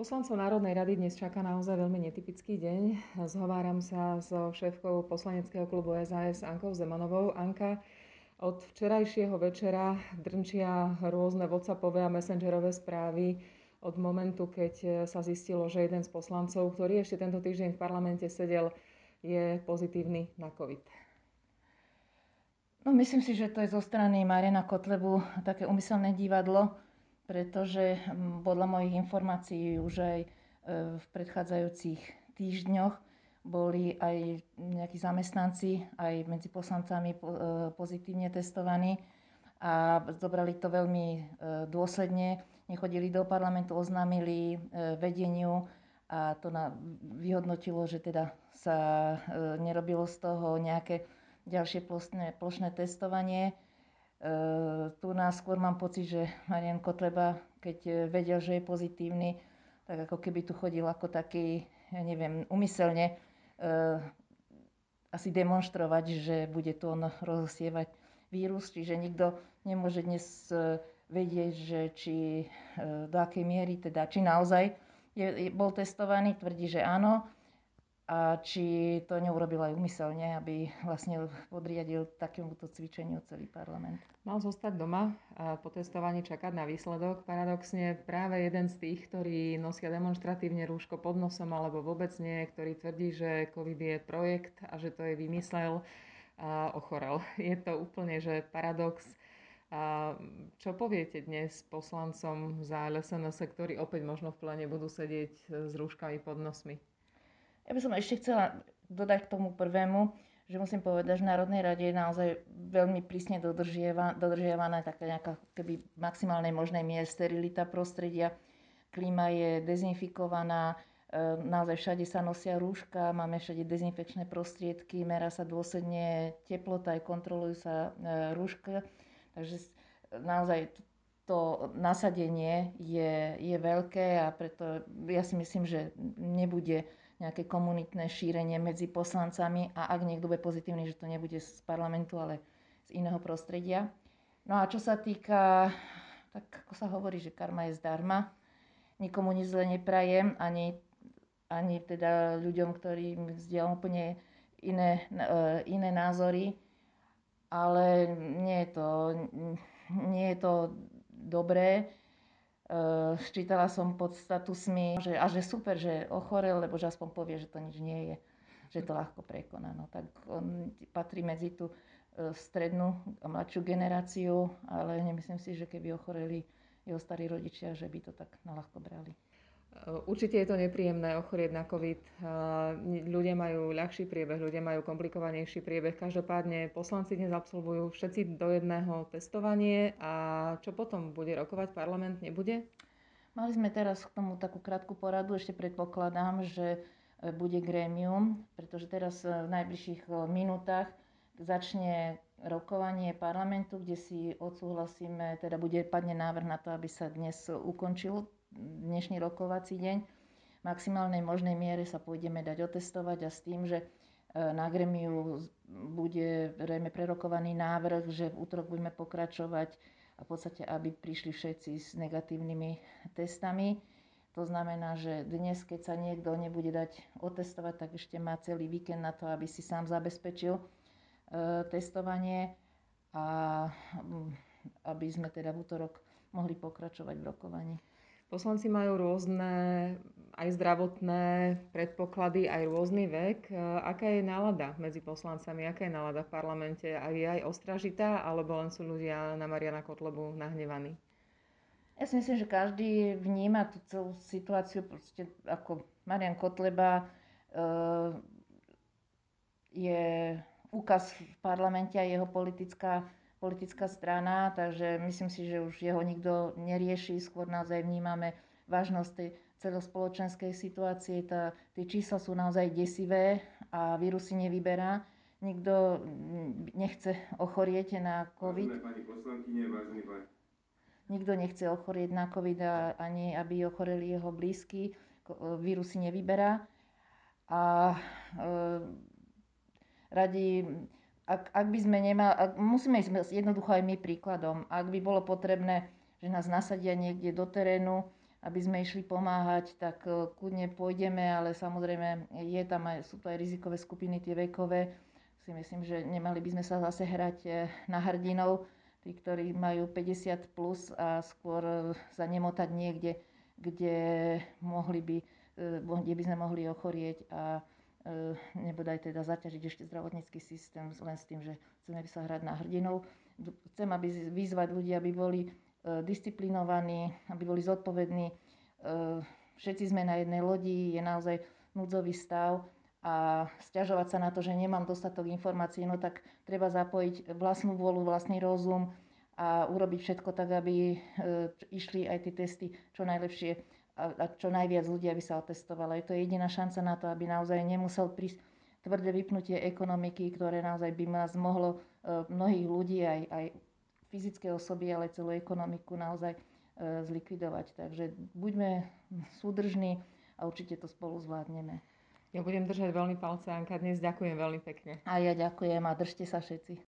Poslancov Národnej rady dnes čaká naozaj veľmi netypický deň. Zhováram sa so šéfkou poslaneckého klubu SAS Ankou Zemanovou. Anka, od včerajšieho večera drnčia rôzne WhatsAppové a messengerové správy od momentu, keď sa zistilo, že jeden z poslancov, ktorý ešte tento týždeň v parlamente sedel, je pozitívny na COVID. No, myslím si, že to je zo strany Mariana Kotlebu také umyselné divadlo, pretože podľa mojich informácií už aj e, v predchádzajúcich týždňoch boli aj nejakí zamestnanci, aj medzi poslancami e, pozitívne testovaní a zobrali to veľmi e, dôsledne. Nechodili do parlamentu, oznámili vedeniu a to na, vyhodnotilo, že teda sa nerobilo z toho nejaké ďalšie plošné, plošné testovanie tu nás skôr mám pocit, že Marian Kotleba, keď e, vedel, že je pozitívny, tak ako keby tu chodil ako taký, ja neviem, umyselne e, asi demonstrovať, že bude tu on rozsievať vírus, čiže nikto nemôže dnes vedieť, že či do akej miery, teda či naozaj je, bol testovaný, tvrdí, že áno, a či to neurobil aj umyselne, aby vlastne podriadil takémuto cvičeniu celý parlament. Mal zostať doma a po testovaní čakať na výsledok. Paradoxne práve jeden z tých, ktorí nosia demonstratívne rúško pod nosom alebo vôbec nie, ktorý tvrdí, že COVID je projekt a že to je vymyslel, a ochorel. Je to úplne že paradox. A čo poviete dnes poslancom za LSNS, ktorí opäť možno v plene budú sedieť s rúškami pod nosmi? Ja by som ešte chcela dodať k tomu prvému, že musím povedať, že v Národnej rade je naozaj veľmi prísne dodržiava, dodržiavaná taká nejaká keby maximálnej možnej miere sterilita prostredia. Klíma je dezinfikovaná, e, naozaj všade sa nosia rúška, máme všade dezinfekčné prostriedky, merá sa dôsledne teplota, aj kontrolujú sa e, rúška. Takže naozaj to nasadenie je, je veľké a preto ja si myslím, že nebude nejaké komunitné šírenie medzi poslancami a ak niekto bude pozitívny, že to nebude z parlamentu, ale z iného prostredia. No a čo sa týka, tak ako sa hovorí, že karma je zdarma, nikomu nič zle neprajem, ani, ani teda ľuďom, ktorí zdieľajú úplne iné, e, iné názory, ale nie je to, nie je to dobré Ščítala eh, som pod statusmi, že, a že super, že ochorel, lebo že aspoň povie, že to nič nie je, že to ľahko prekoná. No, tak on patrí medzi tú eh, strednú a mladšiu generáciu, ale nemyslím si, že keby ochoreli jeho starí rodičia, že by to tak na ľahko brali. Určite je to nepríjemné ochorieť na COVID. Ľudia majú ľahší priebeh, ľudia majú komplikovanejší priebeh. Každopádne poslanci dnes absolvujú všetci do jedného testovanie a čo potom? Bude rokovať parlament? Nebude? Mali sme teraz k tomu takú krátku poradu. Ešte predpokladám, že e, bude grémium, pretože teraz e, v najbližších e, minútach začne rokovanie parlamentu, kde si odsúhlasíme, teda bude padne návrh na to, aby sa dnes ukončil dnešný rokovací deň. V maximálnej možnej miere sa pôjdeme dať otestovať a s tým, že e, na gremiu bude zrejme prerokovaný návrh, že v útorok budeme pokračovať a v podstate, aby prišli všetci s negatívnymi testami. To znamená, že dnes, keď sa niekto nebude dať otestovať, tak ešte má celý víkend na to, aby si sám zabezpečil e, testovanie a aby sme teda v útorok mohli pokračovať v rokovaní. Poslanci majú rôzne aj zdravotné predpoklady, aj rôzny vek. E, aká je nálada medzi poslancami? Aká je nálada v parlamente? A je aj ostražitá, alebo len sú ľudia na Mariana Kotlebu nahnevaní? Ja si myslím, že každý vníma tú celú situáciu proste ako Marian Kotleba e, je úkaz v parlamente a jeho politická politická strana, takže myslím si, že už jeho nikto nerieši, skôr naozaj vnímame vážnosť tej celospoločenskej situácie. Tá, tie čísla sú naozaj desivé a vírus si nevyberá. Nikto nechce ochorieť na COVID. Nikto nechce ochorieť na COVID a ani aby ochoreli jeho blízky. Vírus si nevyberá. A e, radi ak, ak by sme nemali, ak, musíme ísť jednoducho aj my príkladom. Ak by bolo potrebné, že nás nasadia niekde do terénu aby sme išli pomáhať, tak e, kľudne pôjdeme, ale samozrejme je tam aj, sú to aj rizikové skupiny, tie vekové. Si myslím, že nemali by sme sa zase hrať e, na hrdinov, tí, ktorí majú 50 plus a skôr e, sa nemotať niekde, kde, mohli by, kde by sme mohli ochorieť a nebodaj teda zaťažiť ešte zdravotnícky systém len s tým, že chceme sa hrať na hrdinov. Chcem, aby vyzvať ľudí, aby boli E, disciplinovaní, aby boli zodpovední. E, všetci sme na jednej lodi, je naozaj núdzový stav a stiažovať sa na to, že nemám dostatok informácií, no tak treba zapojiť vlastnú vôľu, vlastný rozum a urobiť všetko tak, aby e, išli aj tie testy čo najlepšie a čo najviac ľudí, aby sa otestovalo. Je to jediná šanca na to, aby naozaj nemusel prísť tvrdé vypnutie ekonomiky, ktoré naozaj by nás mohlo mnohých ľudí aj, aj fyzické osoby, ale celú ekonomiku naozaj e, zlikvidovať. Takže buďme súdržní a určite to spolu zvládneme. Ja budem držať veľmi palce, Anka, dnes ďakujem veľmi pekne. A ja ďakujem a držte sa všetci.